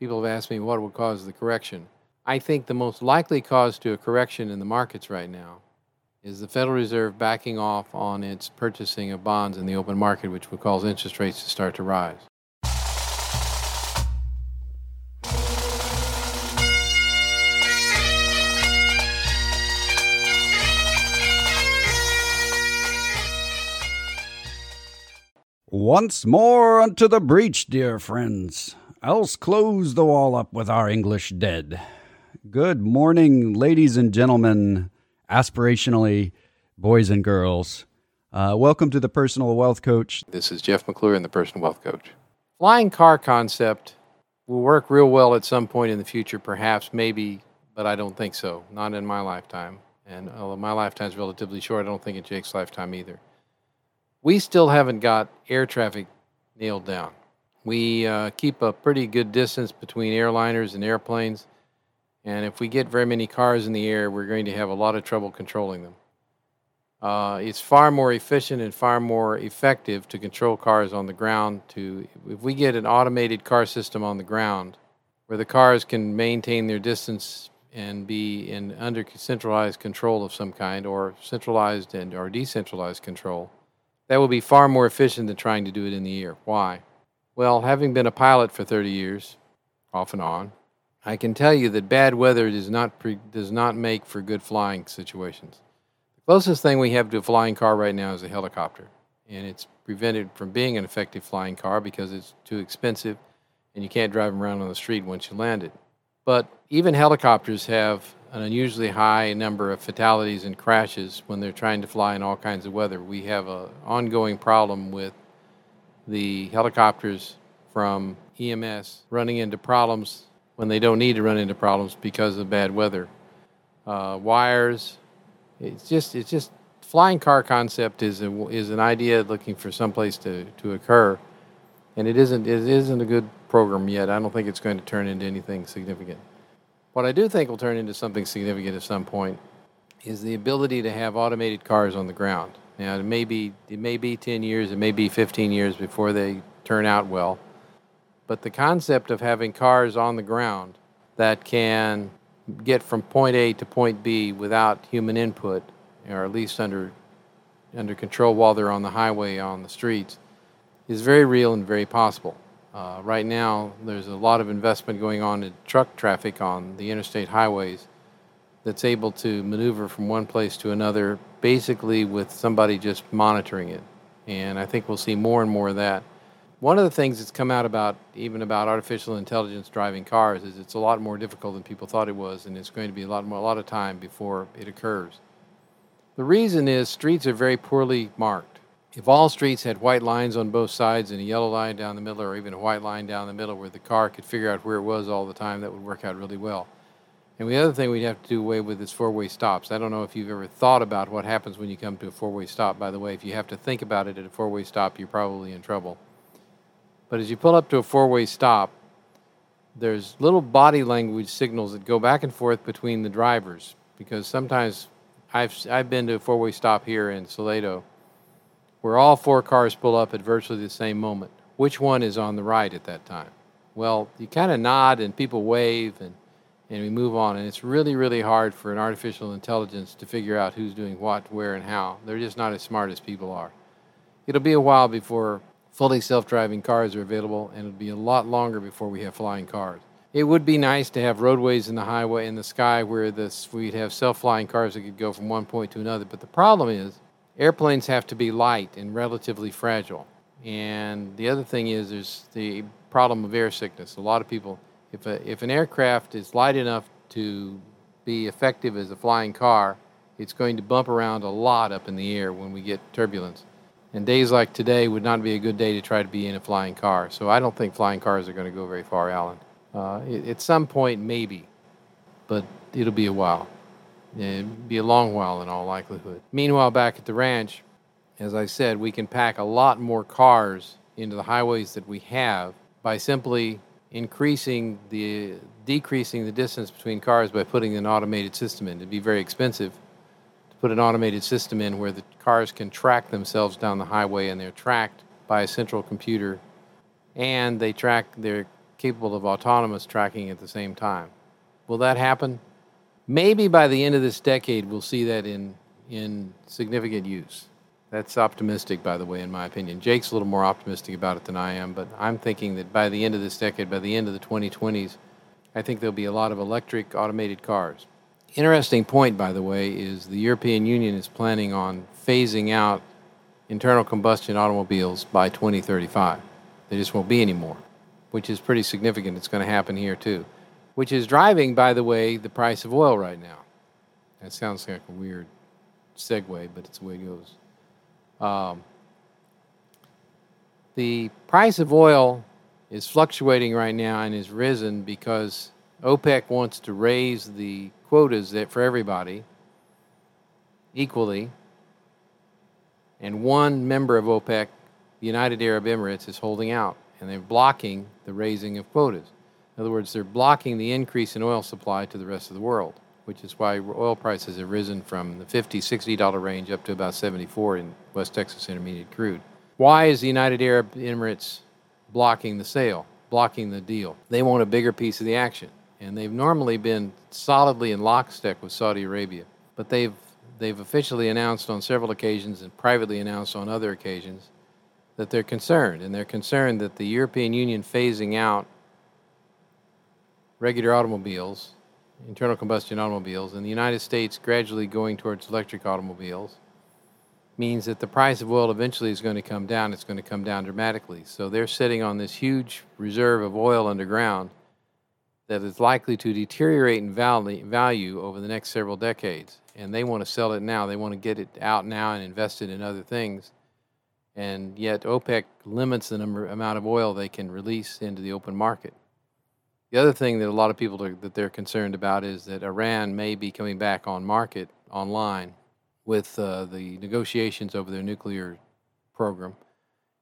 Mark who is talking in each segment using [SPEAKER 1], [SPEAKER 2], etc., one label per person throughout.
[SPEAKER 1] People have asked me what would cause the correction. I think the most likely cause to a correction in the markets right now is the Federal Reserve backing off on its purchasing of bonds in the open market, which would cause interest rates to start to rise.
[SPEAKER 2] Once more unto the breach, dear friends, else close the wall up with our English dead. Good morning, ladies and gentlemen, aspirationally, boys and girls. Uh, welcome to the Personal Wealth Coach.
[SPEAKER 1] This is Jeff McClure, and the Personal Wealth Coach. Flying car concept will work real well at some point in the future, perhaps, maybe, but I don't think so. Not in my lifetime. And although my lifetime is relatively short, I don't think in Jake's lifetime either we still haven't got air traffic nailed down. We uh, keep a pretty good distance between airliners and airplanes, and if we get very many cars in the air, we're going to have a lot of trouble controlling them. Uh, it's far more efficient and far more effective to control cars on the ground. To if we get an automated car system on the ground, where the cars can maintain their distance and be in under centralized control of some kind, or centralized and or decentralized control, that will be far more efficient than trying to do it in the air. Why? Well, having been a pilot for 30 years, off and on, I can tell you that bad weather does not pre- does not make for good flying situations. The closest thing we have to a flying car right now is a helicopter, and it's prevented from being an effective flying car because it's too expensive, and you can't drive them around on the street once you land it. But even helicopters have an unusually high number of fatalities and crashes when they're trying to fly in all kinds of weather. We have an ongoing problem with the helicopters from EMS running into problems when they don't need to run into problems because of bad weather. Uh, wires, it's just it's just flying car concept is a, is an idea looking for some place to, to occur, and it isn't it isn't a good program yet. I don't think it's going to turn into anything significant. What I do think will turn into something significant at some point is the ability to have automated cars on the ground. Now, it may be it may be 10 years, it may be 15 years before they turn out well, but the concept of having cars on the ground that can get from point A to point B without human input, or at least under under control while they're on the highway on the streets, is very real and very possible. Uh, right now, there's a lot of investment going on in truck traffic on the interstate highways that's able to maneuver from one place to another basically with somebody just monitoring it. And I think we'll see more and more of that. One of the things that's come out about even about artificial intelligence driving cars is it's a lot more difficult than people thought it was, and it's going to be a lot more a lot of time before it occurs. The reason is streets are very poorly marked if all streets had white lines on both sides and a yellow line down the middle, or even a white line down the middle where the car could figure out where it was all the time, that would work out really well. And the other thing we'd have to do away with is four way stops. I don't know if you've ever thought about what happens when you come to a four way stop. By the way, if you have to think about it at a four way stop, you're probably in trouble. But as you pull up to a four way stop, there's little body language signals that go back and forth between the drivers because sometimes I've, I've been to a four way stop here in Salado where all four cars pull up at virtually the same moment. Which one is on the right at that time? Well, you kind of nod and people wave and, and we move on. And it's really, really hard for an artificial intelligence to figure out who's doing what, where, and how. They're just not as smart as people are. It'll be a while before fully self driving cars are available, and it'll be a lot longer before we have flying cars. It would be nice to have roadways in the highway in the sky where this, we'd have self flying cars that could go from one point to another. But the problem is, airplanes have to be light and relatively fragile. And the other thing is there's the problem of air sickness. A lot of people, if, a, if an aircraft is light enough to be effective as a flying car, it's going to bump around a lot up in the air when we get turbulence. And days like today would not be a good day to try to be in a flying car. So I don't think flying cars are going to go very far, Alan. Uh, at some point, maybe, but it'll be a while. It'd be a long while in all likelihood. Meanwhile, back at the ranch, as I said, we can pack a lot more cars into the highways that we have by simply increasing the decreasing the distance between cars by putting an automated system in. It'd be very expensive to put an automated system in where the cars can track themselves down the highway and they're tracked by a central computer and they track they're capable of autonomous tracking at the same time. Will that happen? Maybe by the end of this decade, we'll see that in, in significant use. That's optimistic, by the way, in my opinion. Jake's a little more optimistic about it than I am, but I'm thinking that by the end of this decade, by the end of the 2020s, I think there'll be a lot of electric automated cars. Interesting point, by the way, is the European Union is planning on phasing out internal combustion automobiles by 2035. There just won't be any more, which is pretty significant. It's going to happen here too, which is driving, by the way, the price of oil right now. That sounds like a weird segue, but it's the way it goes. Um, the price of oil is fluctuating right now and has risen because OPEC wants to raise the quotas that for everybody equally. And one member of OPEC, the United Arab Emirates, is holding out and they're blocking the raising of quotas. In other words, they're blocking the increase in oil supply to the rest of the world, which is why oil prices have risen from the $50, $60 range up to about 74 in West Texas Intermediate crude. Why is the United Arab Emirates blocking the sale, blocking the deal? They want a bigger piece of the action. And they've normally been solidly in lockstep with Saudi Arabia. But they've, they've officially announced on several occasions and privately announced on other occasions that they're concerned. And they're concerned that the European Union phasing out regular automobiles, internal combustion automobiles, and the United States gradually going towards electric automobiles means that the price of oil eventually is going to come down. It's going to come down dramatically. So they're sitting on this huge reserve of oil underground that is likely to deteriorate in value over the next several decades. And they want to sell it now. They want to get it out now and invest it in other things. And yet OPEC limits the number amount of oil they can release into the open market. The other thing that a lot of people are, that they're concerned about is that Iran may be coming back on market online with uh, the negotiations over their nuclear program.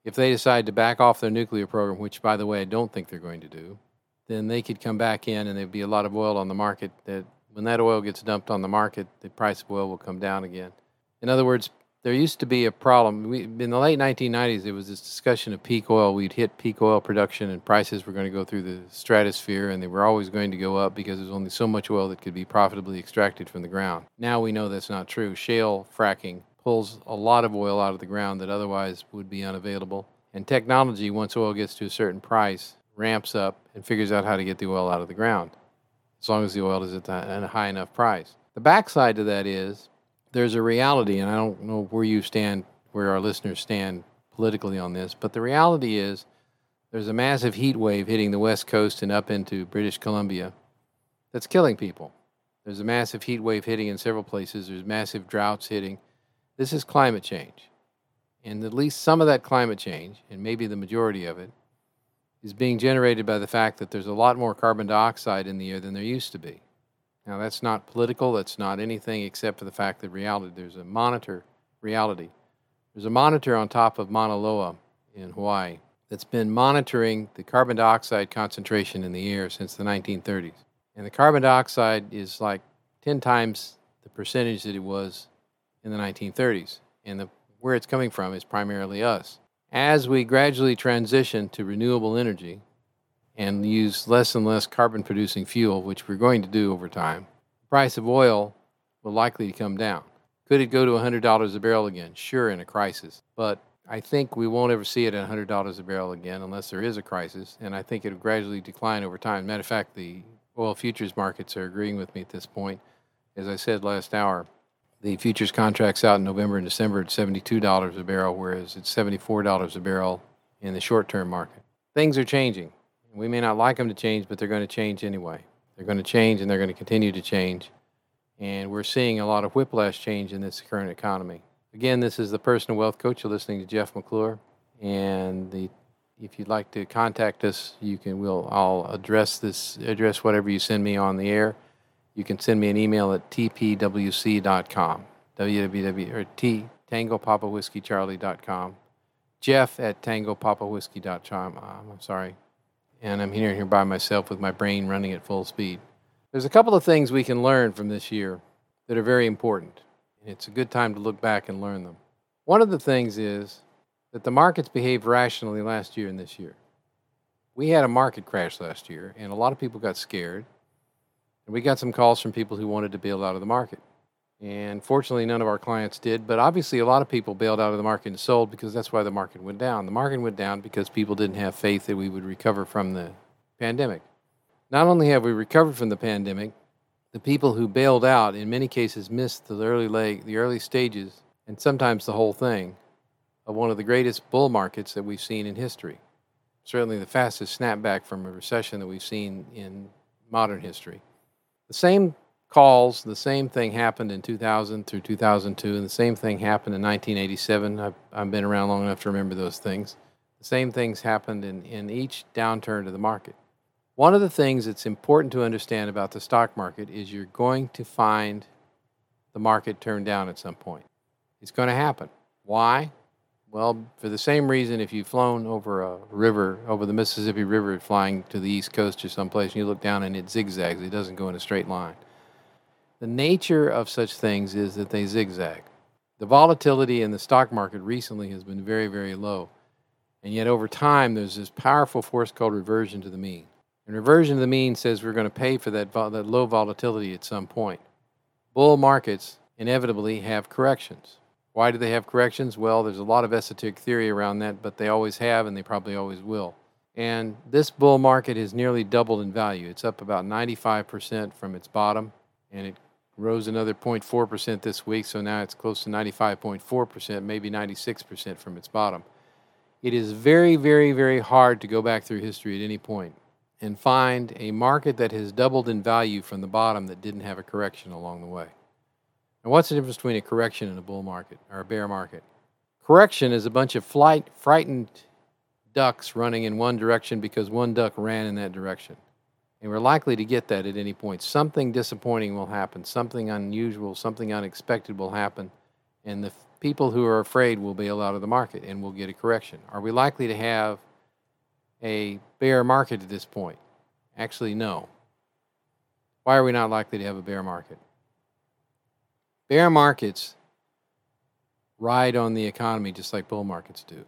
[SPEAKER 1] If they decide to back off their nuclear program, which, by the way, I don't think they're going to do, then they could come back in and there'd be a lot of oil on the market. That when that oil gets dumped on the market, the price of oil will come down again. In other words, there used to be a problem. We, in the late 1990s, there was this discussion of peak oil. We'd hit peak oil production, and prices were going to go through the stratosphere, and they were always going to go up because there's only so much oil that could be profitably extracted from the ground. Now we know that's not true. Shale fracking pulls a lot of oil out of the ground that otherwise would be unavailable. And technology, once oil gets to a certain price, ramps up and figures out how to get the oil out of the ground, as long as the oil is at a high enough price. The backside to that is there's a reality, and I don't know where you stand, where our listeners stand politically on this, but the reality is there's a massive heat wave hitting the West Coast and up into British Columbia that's killing people. There's a massive heat wave hitting in several places, there's massive droughts hitting. This is climate change. And at least some of that climate change, and maybe the majority of it, is being generated by the fact that there's a lot more carbon dioxide in the air than there used to be. Now, that's not political, that's not anything except for the fact that reality, there's a monitor reality. There's a monitor on top of Mauna Loa in Hawaii that's been monitoring the carbon dioxide concentration in the air since the 1930s. And the carbon dioxide is like 10 times the percentage that it was in the 1930s. And the, where it's coming from is primarily us. As we gradually transition to renewable energy, and use less and less carbon producing fuel, which we're going to do over time, the price of oil will likely come down. Could it go to $100 a barrel again? Sure, in a crisis. But I think we won't ever see it at $100 a barrel again unless there is a crisis, and I think it'll gradually decline over time. Matter of fact, the oil futures markets are agreeing with me at this point. As I said last hour, the futures contracts out in November and December at $72 a barrel, whereas it's $74 a barrel in the short term market. Things are changing. We may not like them to change, but they're going to change anyway. They're going to change and they're going to continue to change. And we're seeing a lot of whiplash change in this current economy. Again, this is the Personal Wealth Coach. You're listening to Jeff McClure. And the, if you'd like to contact us, you can. We'll. I'll address this. Address whatever you send me on the air. You can send me an email at tpwc.com. www or t tango papa whiskey charlie.com. Jeff at tango papa whiskey.com. I'm sorry, and I'm here here by myself with my brain running at full speed. There's a couple of things we can learn from this year that are very important. It's a good time to look back and learn them. One of the things is that the markets behaved rationally last year and this year. We had a market crash last year, and a lot of people got scared. And we got some calls from people who wanted to bail out of the market. And fortunately, none of our clients did. But obviously, a lot of people bailed out of the market and sold because that's why the market went down. The market went down because people didn't have faith that we would recover from the pandemic. Not only have we recovered from the pandemic, the people who bailed out in many cases missed the early leg, the early stages, and sometimes the whole thing of one of the greatest bull markets that we've seen in history. Certainly the fastest snapback from a recession that we've seen in modern history. The same calls, the same thing happened in 2000 through 2002, and the same thing happened in 1987. I've, I've been around long enough to remember those things. The same things happened in, in each downturn of the market. One of the things that's important to understand about the stock market is you're going to find the market turn down at some point. It's going to happen. Why? Well, for the same reason, if you've flown over a river, over the Mississippi River, flying to the East Coast or someplace, and you look down and it zigzags, it doesn't go in a straight line. The nature of such things is that they zigzag. The volatility in the stock market recently has been very, very low. And yet, over time, there's this powerful force called reversion to the mean. And reversion to the mean says we're going to pay for that, that low volatility at some point. Bull markets inevitably have corrections. Why do they have corrections? Well, there's a lot of esoteric theory around that, but they always have and they probably always will. And this bull market has nearly doubled in value. It's up about 95% from its bottom, and it rose another 0.4% this week, so now it's close to 95.4%, maybe 96% from its bottom. It is very, very, very hard to go back through history at any point and find a market that has doubled in value from the bottom that didn't have a correction along the way. Now, what's the difference between a correction and a bull market or a bear market? Correction is a bunch of flight, frightened ducks running in one direction because one duck ran in that direction. And we're likely to get that at any point. Something disappointing will happen, something unusual, something unexpected will happen, and the people who are afraid will bail out of the market and we'll get a correction. Are we likely to have a bear market at this point? Actually, no. Why are we not likely to have a bear market? Bear markets ride on the economy just like bull markets do.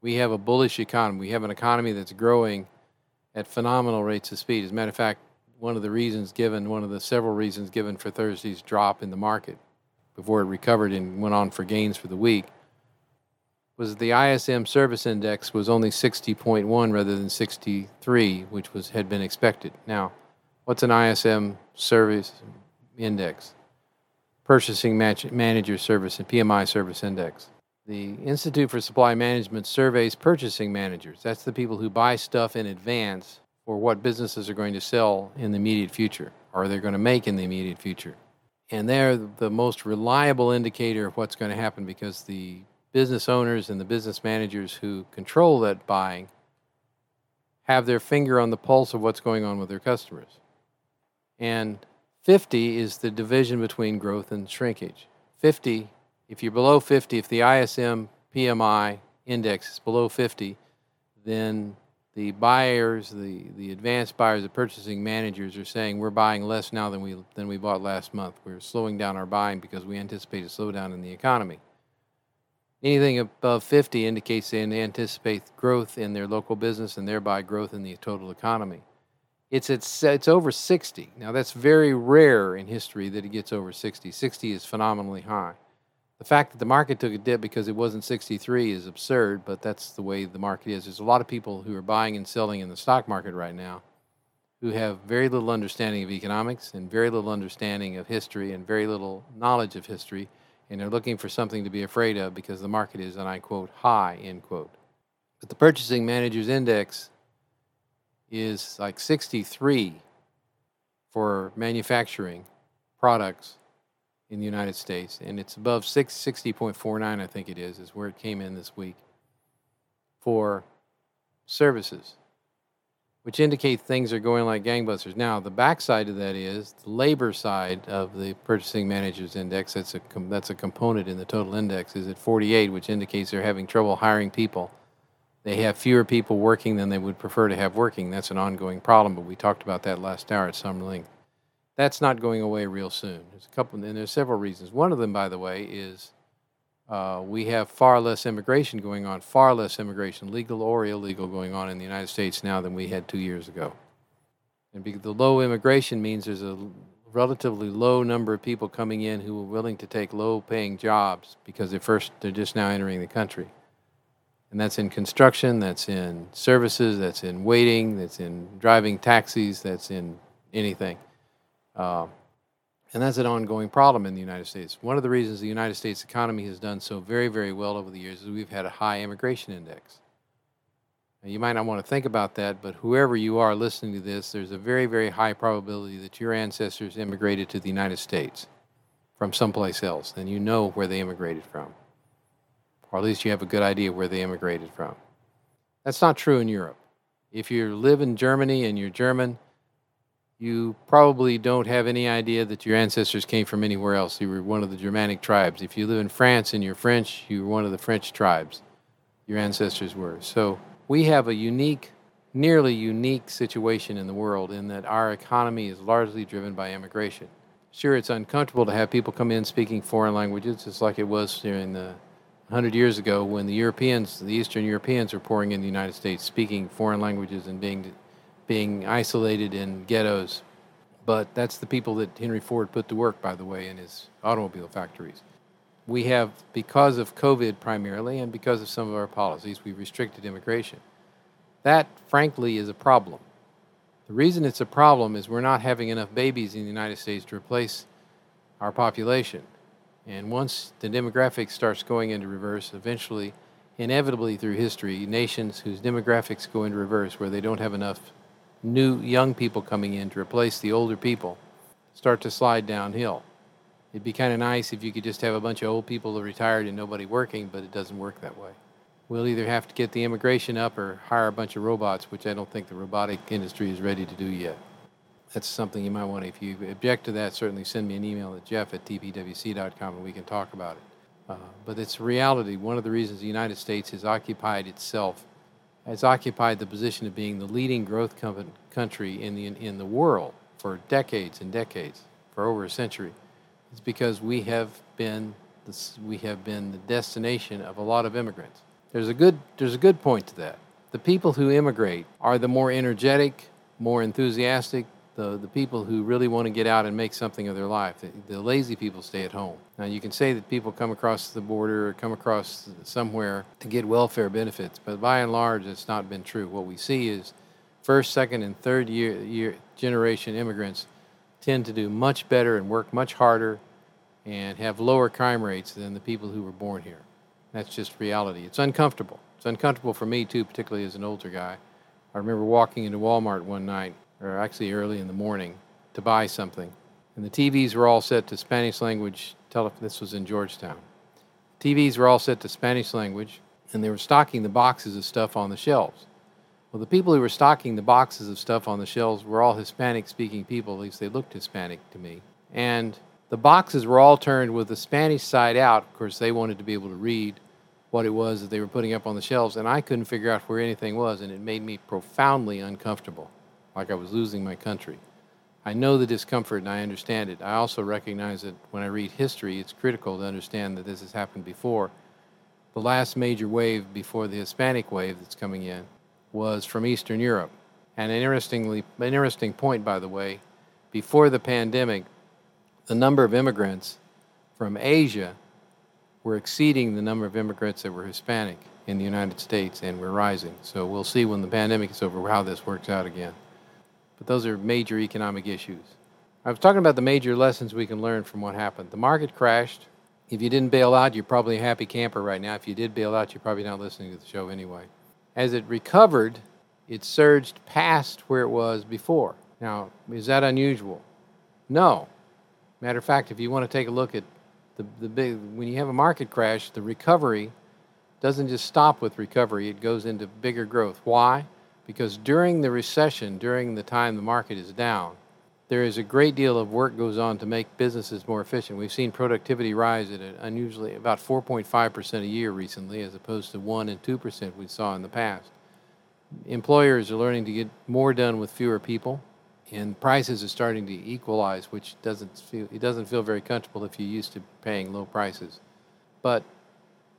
[SPEAKER 1] We have a bullish economy. We have an economy that's growing at phenomenal rates of speed. As a matter of fact, one of the reasons given, one of the several reasons given for Thursday's drop in the market before it recovered and went on for gains for the week was that the ISM service index was only 60.1 rather than 63, which was had been expected. Now, what's an ISM service index? Purchasing Manager Service and PMI Service Index. The Institute for Supply Management surveys purchasing managers. That's the people who buy stuff in advance for what businesses are going to sell in the immediate future or they're going to make in the immediate future. And they're the most reliable indicator of what's going to happen because the business owners and the business managers who control that buying have their finger on the pulse of what's going on with their customers. And 50 is the division between growth and shrinkage. 50, if you're below 50, if the ISM PMI index is below 50, then the buyers, the, the advanced buyers, the purchasing managers are saying we're buying less now than we than we bought last month. We're slowing down our buying because we anticipate a slowdown in the economy. Anything above 50 indicates they anticipate growth in their local business and thereby growth in the total economy. It's, it's, it's over 60. Now, that's very rare in history that it gets over 60. 60 is phenomenally high. The fact that the market took a dip because it wasn't 63 is absurd, but that's the way the market is. There's a lot of people who are buying and selling in the stock market right now who have very little understanding of economics and very little understanding of history and very little knowledge of history, and they're looking for something to be afraid of because the market is, and I quote, high, end quote. But the Purchasing Managers Index is like 63 for manufacturing products in the United States, and it's above 660.49, I think it is, is where it came in this week for services, which indicate things are going like gangbusters. Now, the backside of that is the labor side of the Purchasing Managers Index. That's a that's a component in the total index. Is at 48, which indicates they're having trouble hiring people they have fewer people working than they would prefer to have working. That's an ongoing problem, but we talked about that last hour at some length. That's not going away real soon. There's a couple, and there's several reasons. One of them, by the way, is Uh, we have far less immigration going on, far less immigration, legal or illegal, going on in the United States now than we had two years ago. And the low immigration means there's a relatively low number of people coming in who are willing to take low paying jobs because they're first they're just now entering the country. And that's in construction, that's in services, that's in waiting, that's in driving taxis, that's in anything. Uh, and that's an ongoing problem in the United States. One of the reasons the United States economy has done so very, very well over the years is we've had a high immigration index. Now, you might not want to think about that, but whoever you are listening to this, there's a very, very high probability that your ancestors immigrated to the United States from someplace else, and you know where they immigrated from. Or at least you have a good idea where they immigrated from. That's not true in Europe. If you live in Germany and you're German, you probably don't have any idea that your ancestors came from anywhere else. You were one of the Germanic tribes. If you live in France and you're French, you were one of the French tribes. Your ancestors were. So we have a unique, nearly unique situation in the world in that our economy is largely driven by immigration. Sure, it's uncomfortable to have people come in speaking foreign languages, just like it was during the 100 years ago when the Europeans, the Eastern Europeans, were pouring in the United States speaking foreign languages and being being isolated in ghettos. But that's the people that Henry Ford put to work, by the way, in his automobile factories. We have, because of COVID primarily, and because of some of our policies, we've restricted immigration. That, frankly, is a problem. The reason it's a problem is we're not having enough babies in the United States to replace our population. And once the demographics starts going into reverse, eventually, inevitably through history, nations whose demographics go into reverse, where they don't have enough new young people coming in to replace the older people start to slide downhill. It'd be kind of nice if you could just have a bunch of old people that retired and nobody working, but it doesn't work that way. We'll either have to get the immigration up or hire a bunch of robots, which I don't think the robotic industry is ready to do yet. That's something you might want to, if you object to that, certainly send me an email at jeff at tpwc.com and we can talk about it. Uh, but it's reality. One of the reasons the United States has occupied itself has occupied the position of being the leading growth country in the, in the world for decades and decades, for over a century, is because we have been we have been the destination of a lot of immigrants. There's a good there's a good point to that. The people who immigrate are the more energetic, more enthusiastic, the, the people who really want to get out and make something of their life. The, the, lazy people stay at home. Now, you can say that people come across the border or come across somewhere to get welfare benefits, but by and large, it's not been true. What we see is first, second, and third year, year generation immigrants tend to do much better and work much harder and have lower crime rates than the people who were born here. That's just reality. It's uncomfortable. It's uncomfortable for me, too, particularly as an older guy. I remember walking into Walmart one night or actually early in the morning, to buy something. And the TVs were all set to Spanish language. Tele- this was in Georgetown. TVs were all set to Spanish language, and they were stocking the boxes of stuff on the shelves. Well, the people who were stocking the boxes of stuff on the shelves were all Hispanic speaking people, at least they looked Hispanic to me. And the boxes were all turned with the Spanish side out. Of course, they wanted to be able to read what it was that they were putting up on the shelves, and I couldn't figure out where anything was, and it made me profoundly uncomfortable like I was losing my country. I know the discomfort and I understand it. I also recognize that when I read history, it's critical to understand that this has happened before. The last major wave before the Hispanic wave that's coming in was from Eastern Europe. And an interestingly, an interesting point, by the way, before the pandemic, the number of immigrants from Asia were exceeding the number of immigrants that were Hispanic in the United States and we're rising. So we'll see when the pandemic is over how this works out again. But those are major economic issues. I was talking about the major lessons we can learn from what happened. The market crashed. If you didn't bail out, you're probably a happy camper right now. If you did bail out, you're probably not listening to the show anyway. As it recovered, it surged past where it was before. Now, is that unusual? No. Matter of fact, if you want to take a look at the, the big, when you have a market crash, the recovery doesn't just stop with recovery, it goes into bigger growth. Why? Because during the recession, during the time the market is down, there is a great deal of work goes on to make businesses more efficient. We've seen productivity rise at an unusually about 4.5% a year recently, as opposed to 1 and 2% we saw in the past. Employers are learning to get more done with fewer people, and prices are starting to equalize, which doesn't feel it doesn't feel very comfortable if you're used to paying low prices. But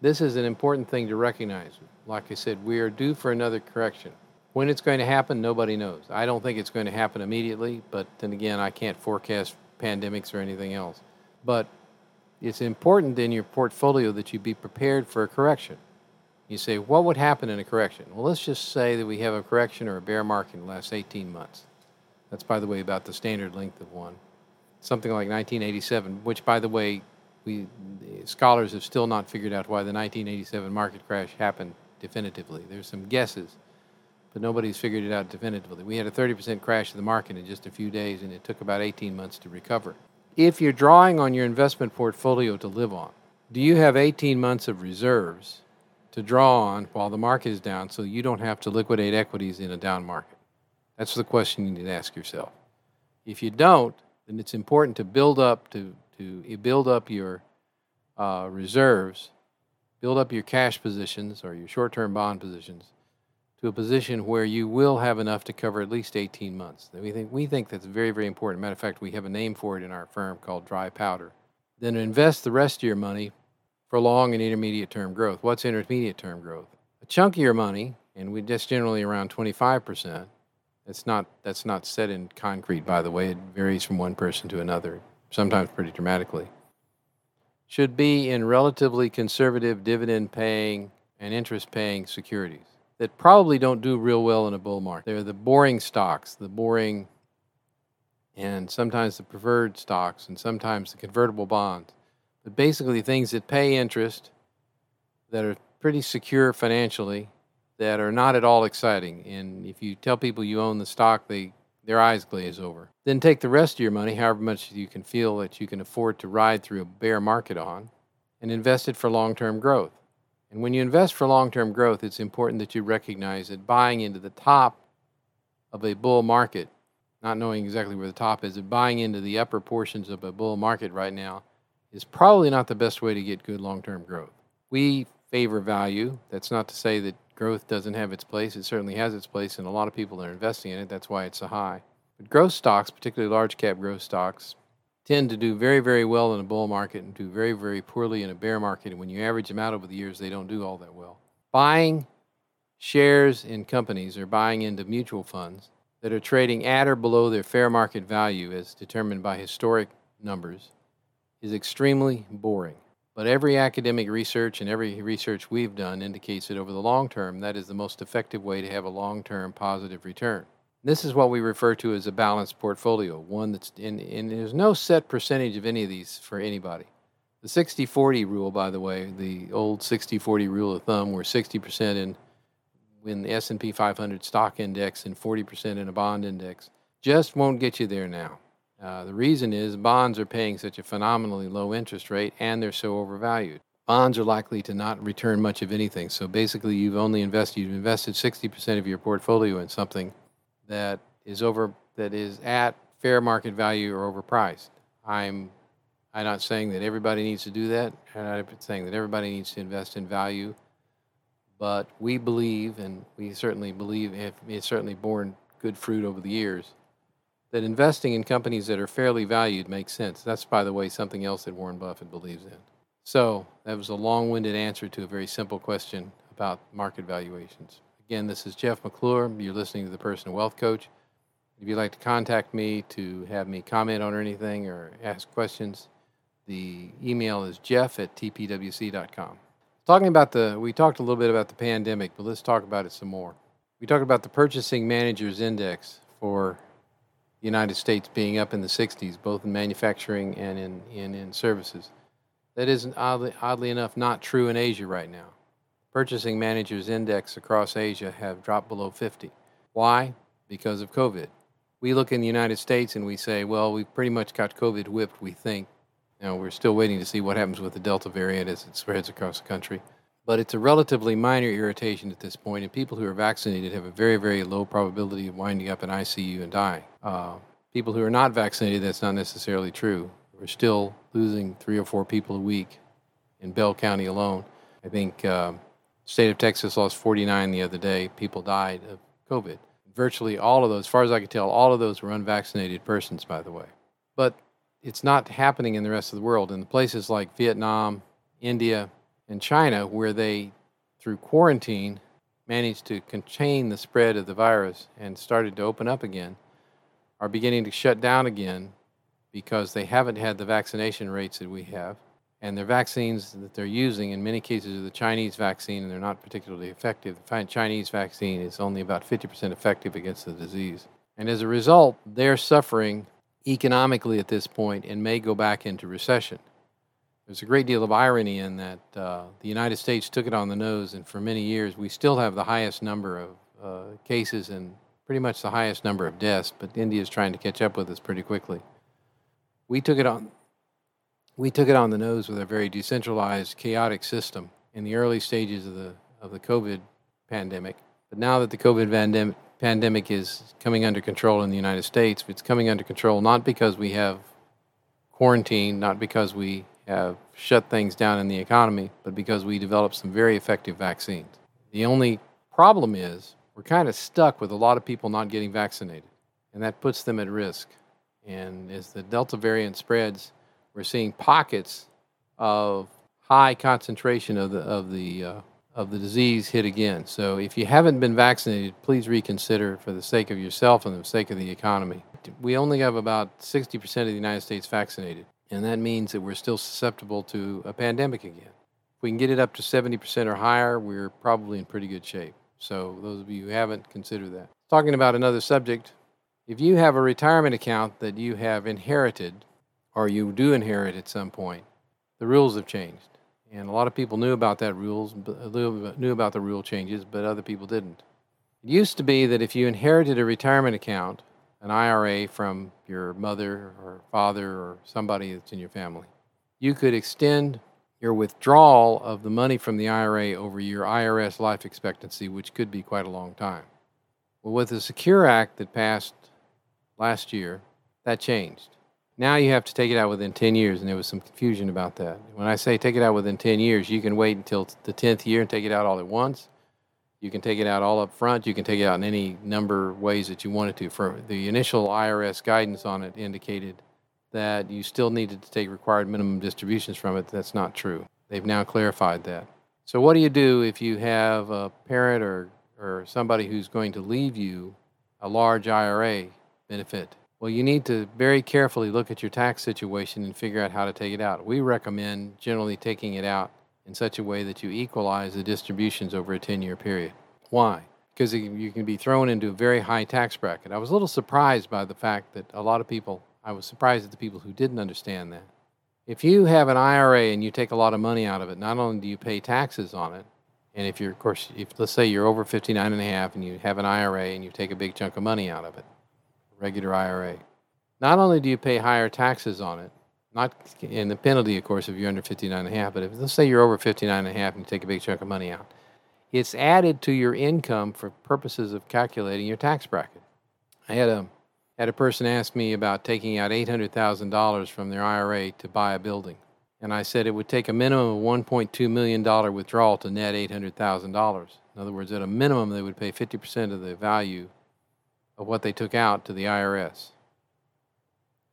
[SPEAKER 1] This is an important thing to recognize. Like I said, we are due for another correction. When it's going to happen, nobody knows. I don't think it's going to happen immediately, but then again, I can't forecast pandemics or anything else. But it's important in your portfolio that you be prepared for a correction. You say, what would happen in a correction? Well, let's just say that we have a correction or a bear market in the last 18 months. That's, by the way, about the standard length of one. Something like 1987, which, by the way, we scholars have still not figured out why the 1987 market crash happened definitively. There's some guesses, but nobody's figured it out definitively. We had a 30% crash of the market in just a few days, and it took about 18 months to recover. If you're drawing on your investment portfolio to live on, do you have 18 months of reserves to draw on while the market is down so you don't have to liquidate equities in a down market? That's the question you need to ask yourself. If you don't, then it's important to build up to to build up your uh, reserves, build up your cash positions or your short term bond positions to a position where you will have enough to cover at least 18 months. We think, we think that's very, very important. Matter of fact, we have a name for it in our firm called dry powder. Then invest the rest of your money for long and intermediate term growth. What's intermediate term growth? A chunk of your money, and we just generally around 25%. That's not that's not set in concrete, by the way. It varies from one person to another sometimes pretty dramatically, should be in relatively conservative dividend paying and interest paying securities that probably don't do real well in a bull market. They're the boring stocks, the boring and sometimes the preferred stocks and sometimes the convertible bonds. But basically things that pay interest that are pretty secure financially that are not at all exciting. And if you tell people you own the stock, they their eyes glaze over. Then take the rest of your money, however much you can feel that you can afford to ride through a bear market on, and invest it for long term growth. And when you invest for long term growth, it's important that you recognize that buying into the top of a bull market, not knowing exactly where the top is, but buying into the upper portions of a bull market right now is probably not the best way to get good long term growth. We favor value. That's not to say that growth doesn't have its place. It certainly has its place, and a lot of people are investing in it. That's why it's so high. But growth stocks, particularly large cap growth stocks, tend to do very, very well in a bull market and do very, very poorly in a bear market. And when you average them out over the years, they don't do all that well. Buying shares in companies or buying into mutual funds that are trading at or below their fair market value as determined by historic numbers is extremely boring. But every academic research and every research we've done indicates that over the long term, that is the most effective way to have a long term positive return. This is what we refer to as a balanced portfolio, one that's in, and there's no set percentage of any of these for anybody. The 60 40 rule, by the way, the old 60 40 rule of thumb, where 60% in, in the S&P 500 stock index and 40% in a bond index, just won't get you there now. Uh, the reason is bonds are paying such a phenomenally low interest rate and they're so overvalued. Bonds are likely to not return much of anything. So basically, you've only invested you've invested 60% of your portfolio in something that is over that is at fair market value or overpriced. I'm I'm not saying that everybody needs to do that. and I'm not saying that everybody needs to invest in value, but we believe, and we certainly believe, it's certainly borne good fruit over the years that investing in companies that are fairly valued makes sense. That's, by the way, something else that Warren Buffett believes in. So, that was a long winded answer to a very simple question about market valuations. Again, this is Jeff McClure. You're listening to the Personal Wealth Coach. If you'd like to contact me to have me comment on anything or ask questions, the email is jeff at tpwc.com. Talking about the, we talked a little bit about the pandemic, but let's talk about it some more. We talked about the Purchasing Managers Index for the United States being up in the 60s, both in manufacturing and in, in, in services. That isn't oddly, oddly enough not true in Asia right now. Purchasing managers index across Asia have dropped below 50. Why? Because of COVID. We look in the United States and we say, well, we've pretty much got COVID whipped, we think. Now, we're still waiting to see what happens with the Delta variant as it spreads across the country. But it's a relatively minor irritation at this point, and people who are vaccinated have a very, very low probability of winding up in ICU and dying. Uh, people who are not vaccinated, that's not necessarily true. We're still losing three or four people a week in Bell County alone. I think uh, state of Texas lost 49 the other day. People died of COVID. Virtually all of those, as far as I could tell, all of those were unvaccinated persons, by the way. But it's not happening in the rest of the world. In places like Vietnam, India, and China, where they, through quarantine, managed to contain the spread of the virus and started to open up again, are beginning to shut down again because they haven't had the vaccination rates that we have. And their vaccines that they're using, in many cases, are the Chinese vaccine, and they're not particularly effective. The Chinese vaccine is only about 50% effective against the disease. And as a result, they're suffering economically at this point and may go back into recession. There's a great deal of irony in that uh, the United States took it on the nose, and for many years we still have the highest number of uh, cases and pretty much the highest number of deaths, but India is trying to catch up with us pretty quickly. We took it on. We took it on the nose with a very decentralized, chaotic system in the early stages of the of the COVID pandemic. But now that the COVID pandemic pandemic is coming under control in the United States, it's coming under control not because we have quarantine, not because we have shut things down in the economy, but because we developed some very effective vaccines. The only problem is we're kind of stuck with a lot of people not getting vaccinated, and that puts them at risk. And as the Delta variant spreads, we're seeing pockets of high concentration of the of the uh, of the disease hit again. So if you haven't been vaccinated, please reconsider for the sake of yourself and the sake of the economy. We only have about 60% of the United States vaccinated, and that means that we're still susceptible to a pandemic again. If we can get it up to 70% or higher, we're probably in pretty good shape. So those of you who haven't, consider that. Talking about another subject, if you have a retirement account that you have inherited or you do inherit at some point, the rules have changed. And a lot of people knew about that rules, knew about the rule changes, but other people didn't. It used to be that if you inherited a retirement account, an IRA from your mother or father or somebody that's in your family, you could extend your withdrawal of the money from the IRA over your IRS life expectancy, which could be quite a long time. Well, with the Secure Act that passed last year, that changed. Now you have to take it out within 10 years, and there was some confusion about that. When I say take it out within 10 years, you can wait until the 10th year and take it out all at once. You can take it out all up front. You can take it out in any number of ways that you wanted to. For the initial IRS guidance on it indicated that you still needed to take required minimum distributions from it. That's not true. They've now clarified that. So what do you do if you have a parent or, or somebody who's going to leave you a large IRA benefit? Well, you need to very carefully look at your tax situation and figure out how to take it out. We recommend generally taking it out in such a way that you equalize the distributions over a 10 year period. Why? Because you can be thrown into a very high tax bracket. I was a little surprised by the fact that a lot of people, I was surprised at the people who didn't understand that. If you have an IRA and you take a lot of money out of it, not only do you pay taxes on it, and if you're, of course, if let's say you're over 59 and a half and you have an IRA and you take a big chunk of money out of it, regular IRA. Not only do you pay higher taxes on it, not in the penalty, of course, if you're under 59 and a half, but if let's say you're over 59 and a half and you take a big chunk of money out, it's added to your income for purposes of calculating your tax bracket. I had a had a person ask me about taking out $800,000 from their IRA to buy a building. And I said it would take a minimum of $1.2 million withdrawal to net $800,000. In other words, at a minimum, they would pay 50% of the value of what they took out to the IRS.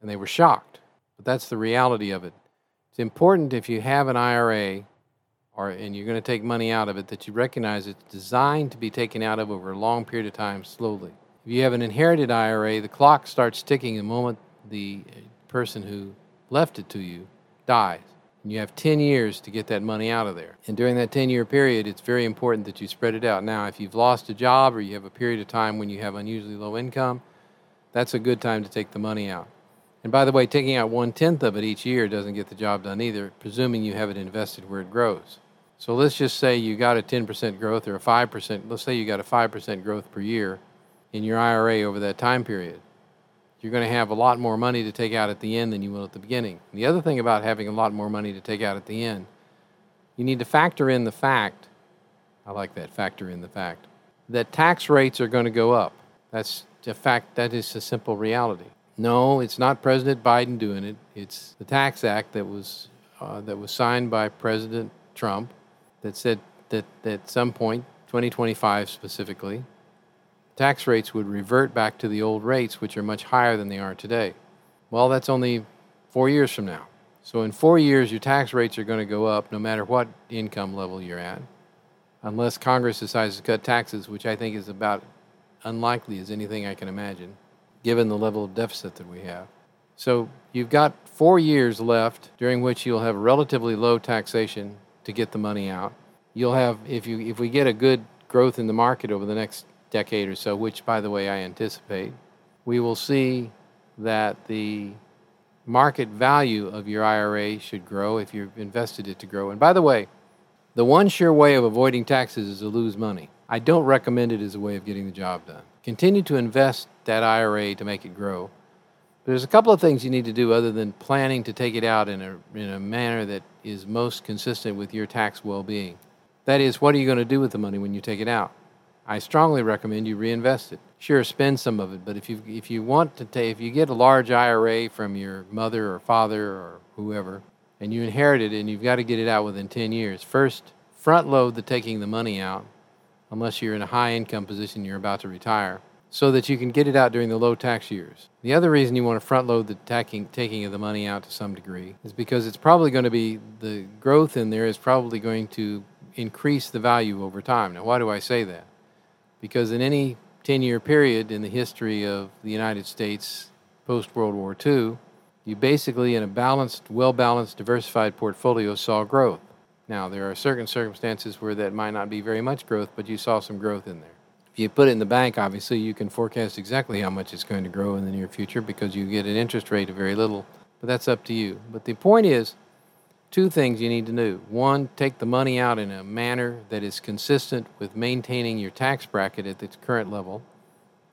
[SPEAKER 1] And they were shocked. But that's the reality of it. It's important if you have an IRA or and you're going to take money out of it that you recognize it's designed to be taken out of over a long period of time slowly. If you have an inherited IRA, the clock starts ticking the moment the person who left it to you dies. You have 10 years to get that money out of there. And during that 10 year period, it's very important that you spread it out. Now, if you've lost a job or you have a period of time when you have unusually low income, that's a good time to take the money out. And by the way, taking out one tenth of it each year doesn't get the job done either, presuming you have it invested where it grows. So let's just say you got a 10% growth or a 5%, let's say you got a 5% growth per year in your IRA over that time period you're going to have a lot more money to take out at the end than you will at the beginning. And the other thing about having a lot more money to take out at the end, you need to factor in the fact, I like that, factor in the fact, that tax rates are going to go up. That's a fact, that is a simple reality. No, it's not President Biden doing it. It's the Tax Act that was, uh, that was signed by President Trump that said that, that at some point, 2025 specifically, tax rates would revert back to the old rates, which are much higher than they are today. Well, that's only four years from now. So in four years, your tax rates are going to go up no matter what income level you're at, unless Congress decides to cut taxes, which I think is about unlikely as anything I can imagine, given the level of deficit that we have. So you've got four years left during which you'll have relatively low taxation to get the money out. You'll have, if you if we get a good growth in the market over the next decade or so, which by the way I anticipate, we will see that the market value of your IRA should grow if you've invested it to grow. And by the way, the one sure way of avoiding taxes is to lose money. I don't recommend it as a way of getting the job done. Continue to invest that IRA to make it grow. There's a couple of things you need to do other than planning to take it out in a, in a manner that is most consistent with your tax well being. That is, what are you going to do with the money when you take it out? I strongly recommend you reinvest it. Sure, spend some of it, but if you if you want to take if you get a large IRA from your mother or father or whoever, and you inherit it and you've got to get it out within 10 years, first front load the taking the money out, unless you're in a high income position you're about to retire, so that you can get it out during the low tax years. The other reason you want to front load the taking taking of the money out to some degree is because it's probably going to be the growth in there is probably going to increase the value over time. Now, why do I say that? Because in any 10 year period in the history of the United States post World War II, you basically, in a balanced, well balanced, diversified portfolio, saw growth. Now, there are certain circumstances where that might not be very much growth, but you saw some growth in there. If you put it in the bank, obviously, you can forecast exactly how much it's going to grow in the near future because you get an interest rate of very little, but that's up to you. But the point is, two things you need to do. One, take the money out in a manner that is consistent with maintaining your tax bracket at its current level,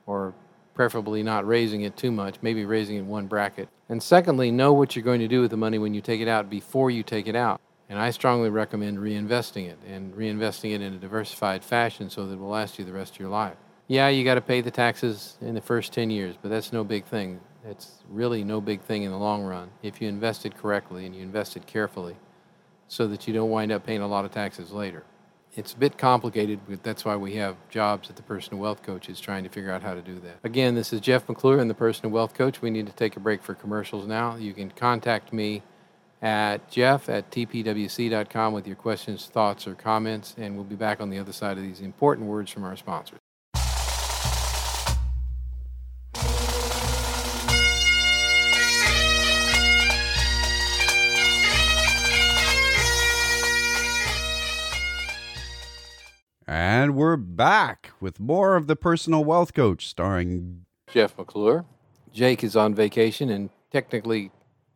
[SPEAKER 1] or preferably not raising it too much, maybe raising it one bracket. And secondly, know what you're going to do with the money when you take it out before you take it out. And I strongly recommend reinvesting it and reinvesting it in a diversified fashion so that it will last you the rest of your life. Yeah, you got to pay the taxes in the first 10 years, but that's no big thing. It's really no big thing in the long run if you invest it correctly and you invest it carefully so that you don't wind up paying a lot of taxes later. It's a bit complicated, but that's why we have jobs at the Personal Wealth Coach is trying to figure out how to do that. Again, this is Jeff McClure and the Personal Wealth Coach. We need to take a break for commercials now. You can contact me at jeff at tpwc.com with your questions, thoughts, or comments, and we'll be back on the other side of these important words from our sponsors.
[SPEAKER 2] And we're back with more of the Personal Wealth Coach starring
[SPEAKER 1] Jeff McClure. Jake is on vacation and technically,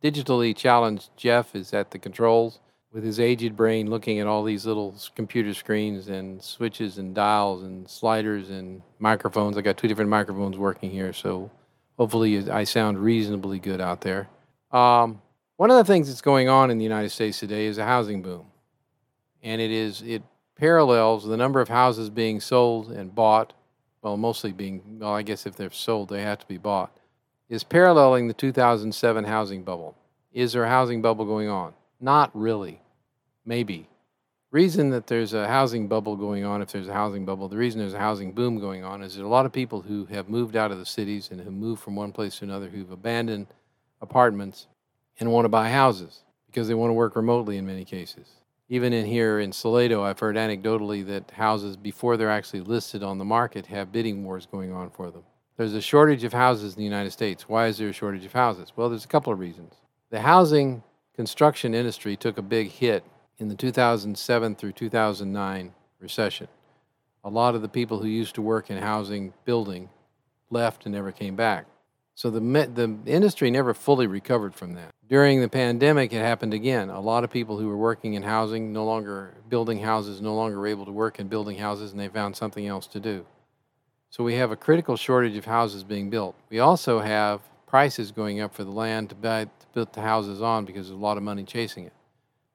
[SPEAKER 1] digitally challenged Jeff is at the controls with his aged brain looking at all these little computer screens and switches and dials and sliders and microphones. I got two different microphones working here, so hopefully I sound reasonably good out there. Um, one of the things that's going on in the United States today is a housing boom, and it is it parallels the number of houses being sold and bought, well, mostly being, well, I guess if they're sold, they have to be bought, is paralleling the 2007 housing bubble. Is there a housing bubble going on? Not really. Maybe. Reason that there's a housing bubble going on, if there's a housing bubble, the reason there's a housing boom going on is there are a lot of people who have moved out of the cities and have moved from one place to another who've abandoned apartments and want to buy houses because they want to work remotely in many cases even in here in Salado, I've heard anecdotally that houses, before they're actually listed on the market, have bidding wars going on for them. There's a shortage of houses in the United States. Why is there a shortage of houses? Well, there's a couple of reasons. The housing construction industry took a big hit in the 2007 through 2009 recession. A lot of the people who used to work in housing building left and never came back. So the, the industry never fully recovered from that. During the pandemic, it happened again. A lot of people who were working in housing, no longer building houses, no longer able to work in building houses, and they found something else to do. So we have a critical shortage of houses being built. We also have prices going up for the land to, buy, to build the houses on because there's a lot of money chasing it.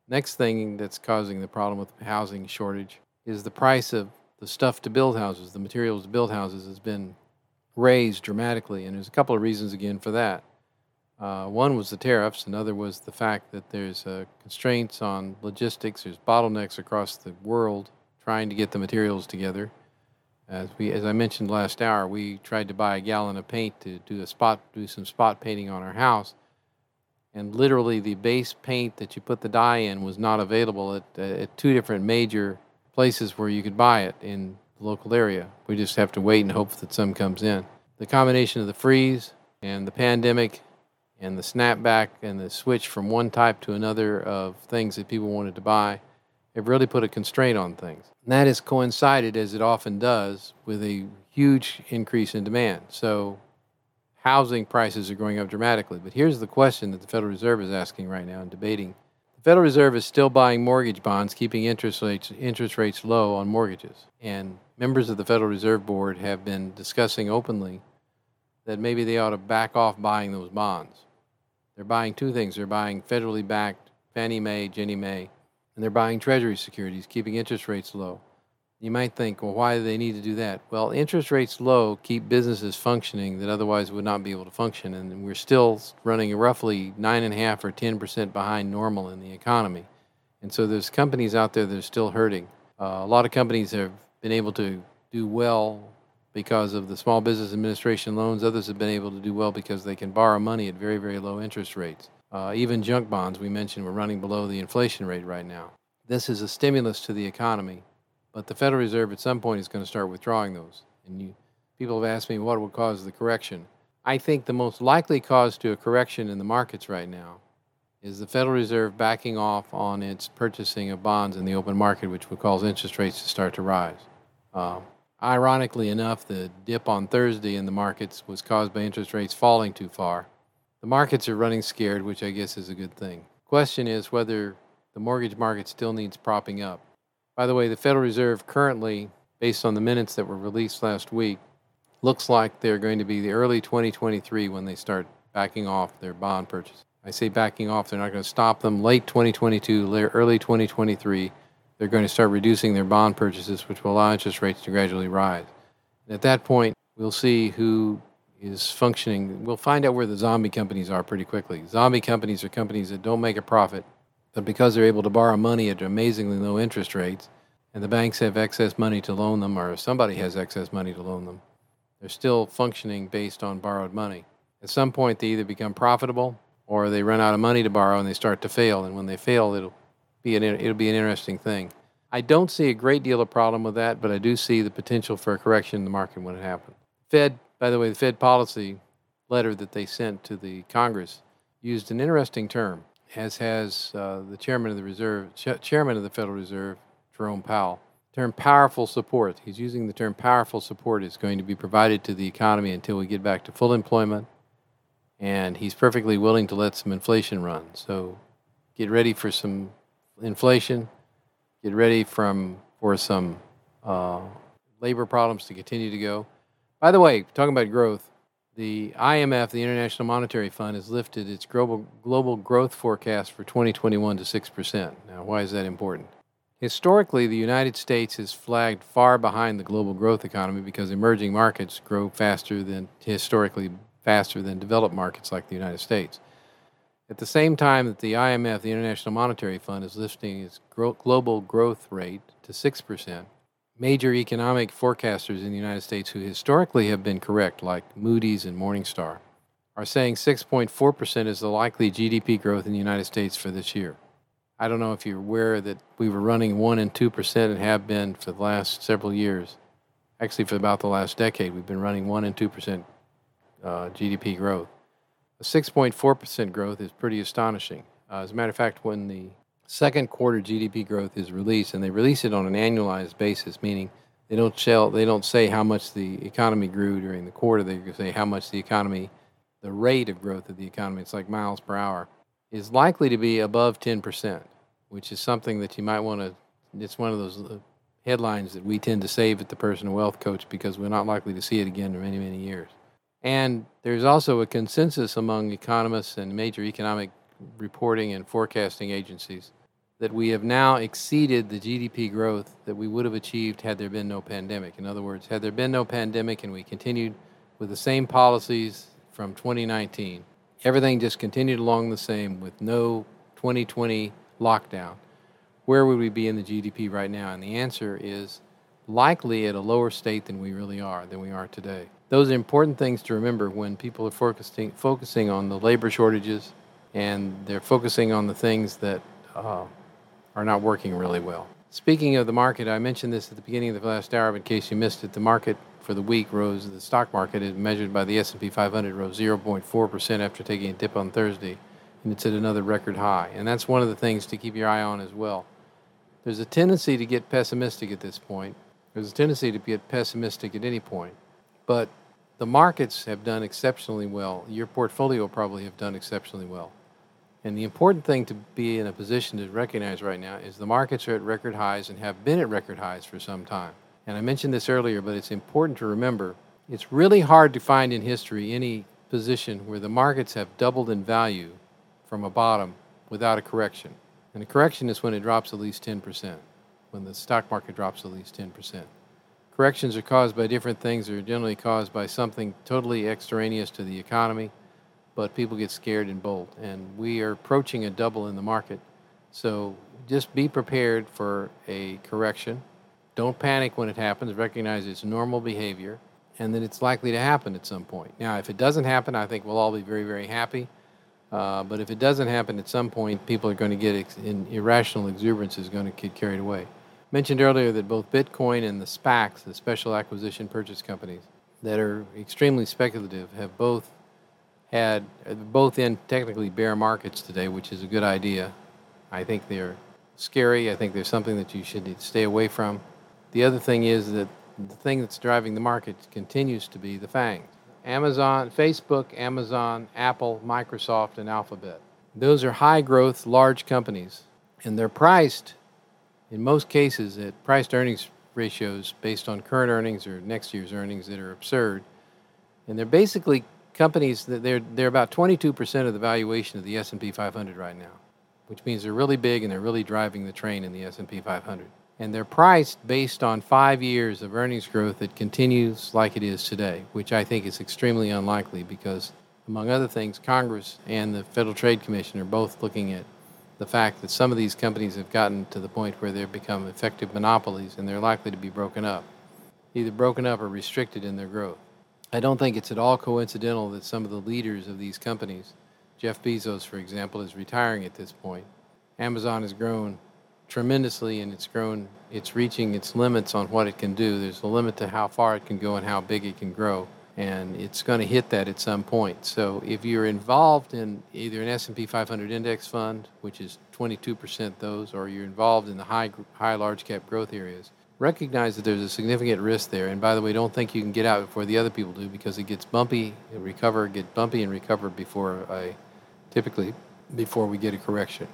[SPEAKER 1] Next thing that's causing the problem with the housing shortage is the price of the stuff to build houses, the materials to build houses has been raised dramatically, and there's a couple of reasons again for that. Uh, one was the tariffs, another was the fact that there's uh, constraints on logistics. There's bottlenecks across the world trying to get the materials together. As we, as I mentioned last hour, we tried to buy a gallon of paint to do a spot, do some spot painting on our house, and literally the base paint that you put the dye in was not available at, at two different major places where you could buy it in the local area. We just have to wait and hope that some comes in. The combination of the freeze and the pandemic and the snapback and the switch from one type to another of things that people wanted to buy have really put a constraint on things. And that has coincided, as it often does, with a huge increase in demand. So housing prices are going up dramatically. But here's the question that the Federal Reserve is asking right now and debating. The Federal Reserve is still buying mortgage bonds, keeping interest rates interest rates low on mortgages. And members of the Federal Reserve Board have been discussing openly that maybe they ought to back off buying those bonds. They're buying two things. They're buying federally backed Fannie Mae, Ginnie Mae, and they're buying treasury securities, keeping interest rates low. You might think, well, why do they need to do that? Well, interest rates low keep businesses functioning that otherwise would not be able to function, and we're still running roughly nine and a half or ten percent behind normal in the economy. And so there's companies out there that are still hurting. Uh, a lot of companies have been able to do well because of the Small Business Administration loans. Others have been able to do well because they can borrow money at very, very low interest rates. Uh, even junk bonds, we mentioned, we're running below the inflation rate right now. This is a stimulus to the economy, but the Federal Reserve at some point is going to start withdrawing those. And you, people have asked me what would cause the correction. I think the most likely cause to a correction in the markets right now is the Federal Reserve backing off on its purchasing of bonds in the open market, which would cause interest rates to start to rise. Uh, ironically enough, the dip on Thursday in the markets was caused by interest rates falling too far. The markets are running scared, which I guess is a good thing. Question is whether the mortgage market still needs propping up. By the way, the Federal Reserve currently, based on the minutes that were released last week, looks like they're going to be the early 2023 when they start backing off their bond purchase. I say backing off, they're not going to stop them. Late 2022, early 2023, they're going to start reducing their bond purchases, which will allow interest rates to gradually rise. And at that point, we'll see who is functioning. We'll find out where the zombie companies are pretty quickly. Zombie companies are companies that don't make a profit, but because they're able to borrow money at amazingly low interest rates, and the banks have excess money to loan them, or somebody has excess money to loan them, they're still functioning based on borrowed money. At some point, they either become profitable or they run out of money to borrow and they start to fail. And when they fail, it'll be an, it'll be an interesting thing. I don't see a great deal of problem with that, but I do see the potential for a correction in the market when it happens. Fed by the way, the Fed policy letter that they sent to the Congress used an interesting term, as has uh, the chairman of the Reserve, ch- chairman of the Federal Reserve, Jerome Powell. Term powerful support. He's using the term powerful support is going to be provided to the economy until we get back to full employment, and he's perfectly willing to let some inflation run. So, get ready for some inflation. Get ready from for some uh, labor problems to continue to go by the way, talking about growth, the IMF, the International Monetary Fund, has lifted its global, global growth forecast for 2021 to 6%. Now, why is that important? Historically, the United States has flagged far behind the global growth economy because emerging markets grow faster than historically faster than developed markets like the United States. At the same time that the IMF, the International Monetary Fund, is lifting its global growth rate to 6%, major economic forecasters in the United States who historically have been correct, like Moody's and Morningstar, are saying 6.4% is the likely GDP growth in the United States for this year. I don't know if you're aware that we were running 1 and 2% and have been for the last several years. Actually, for about the last decade, we've been running 1 and 2% uh, GDP growth. A 6.4% growth is pretty astonishing. Uh, as a matter of fact, when the second quarter GDP growth is released, and they release it on an annualized basis, meaning they don't tell, they don't say how much the economy grew during the quarter. They say how much the economy, the rate of growth of the economy. It's like miles per hour is likely to be above 10%, which is something that you might want to. It's one of those uh, headlines that we tend to save at the Personal Wealth Coach because we're not likely to see it again in many, many years. And there's also a consensus among economists and major economic reporting and forecasting agencies that we have now exceeded the GDP growth that we would have achieved had there been no pandemic. In other words, had there been no pandemic and we continued with the same policies from 2019, everything just continued along the same with no 2020 lockdown, where would we be in the GDP right now? And the answer is likely at a lower state than we really are, than we are today. Those are important things to remember when people are focusing, focusing on the labor shortages and they're focusing on the things that uh, are not working really well. Speaking of the market, I mentioned this at the beginning of the last hour, but in case you missed it, the market for the week rose. The stock market, is measured by the S&P 500, rose 0.4 percent after taking a dip on Thursday, and it's at another record high. And that's one of the things to keep your eye on as well. There's a tendency to get pessimistic at this point. There's a tendency to get pessimistic at any point, but the markets have done exceptionally well. Your portfolio probably have done exceptionally well. And the important thing to be in a position to recognize right now is the markets are at record highs and have been at record highs for some time. And I mentioned this earlier, but it's important to remember it's really hard to find in history any position where the markets have doubled in value from a bottom without a correction. And a correction is when it drops at least 10%, when the stock market drops at least 10%. Corrections are caused by different things. They're generally caused by something totally extraneous to the economy but people get scared and bolt. And we are approaching a double in the market. So just be prepared for a correction. Don't panic when it happens. Recognize it's normal behavior and that it's likely to happen at some point. Now, if it doesn't happen, I think we'll all be very, very happy. Uh, but if it doesn't happen at some point, people are going to get ex- in irrational exuberance is going to get carried away. Mentioned earlier that both Bitcoin and the SPACs, the special acquisition purchase companies, that are extremely speculative, have both had both in technically bear markets today, which is a good idea. I think they're scary. I think there's something that you should stay away from. The other thing is that the thing that's driving the market continues to be the FANGs Amazon, Facebook, Amazon, Apple, Microsoft, and Alphabet. Those are high growth, large companies, and they're priced in most cases at price to earnings ratios based on current earnings or next year's earnings that are absurd. And they're basically companies that they're they're about 22% of the valuation of the S&P 500 right now, which means they're really big and they're really driving the train in the S&P 500. And they're priced based on 5 years of earnings growth that continues like it is today, which I think is extremely unlikely because among other things Congress and the Federal Trade Commission are both looking at the fact that some of these companies have gotten to the point where they've become effective monopolies and they're likely to be broken up, either broken up or restricted in their growth. I don't think it's at all coincidental that some of the leaders of these companies, Jeff Bezos, for example, is retiring at this point. Amazon has grown tremendously and it's grown, it's reaching its limits on what it can do. There's a limit to how far it can go and how big it can grow. And it's going to hit that at some point. So if you're involved in either an S&P 500 index fund, which is 22% those, or you're involved in the high, high large cap growth areas, recognize that there's a significant risk there. And by the way, don't think you can get out before the other people do because it gets bumpy and recover, get bumpy and recover before I typically before we get a correction.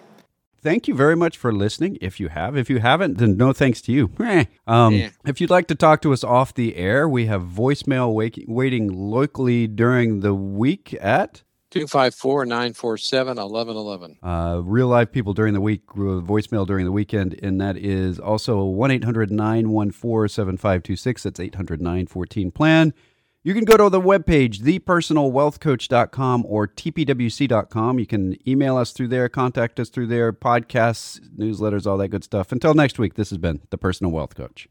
[SPEAKER 2] Thank you very much for listening. If you have, if you haven't, then no thanks to you. um, yeah. If you'd like to talk to us off the air, we have voicemail waiting locally during the week at
[SPEAKER 1] 254 947 1111.
[SPEAKER 2] Uh, real live people during the week, voicemail during the weekend, and that is also 1 800 914 7526. That's 800 914 plan. You can go to the webpage, thepersonalwealthcoach.com or tpwc.com. You can email us through there, contact us through there, podcasts, newsletters, all that good stuff. Until next week, this has been The Personal Wealth Coach.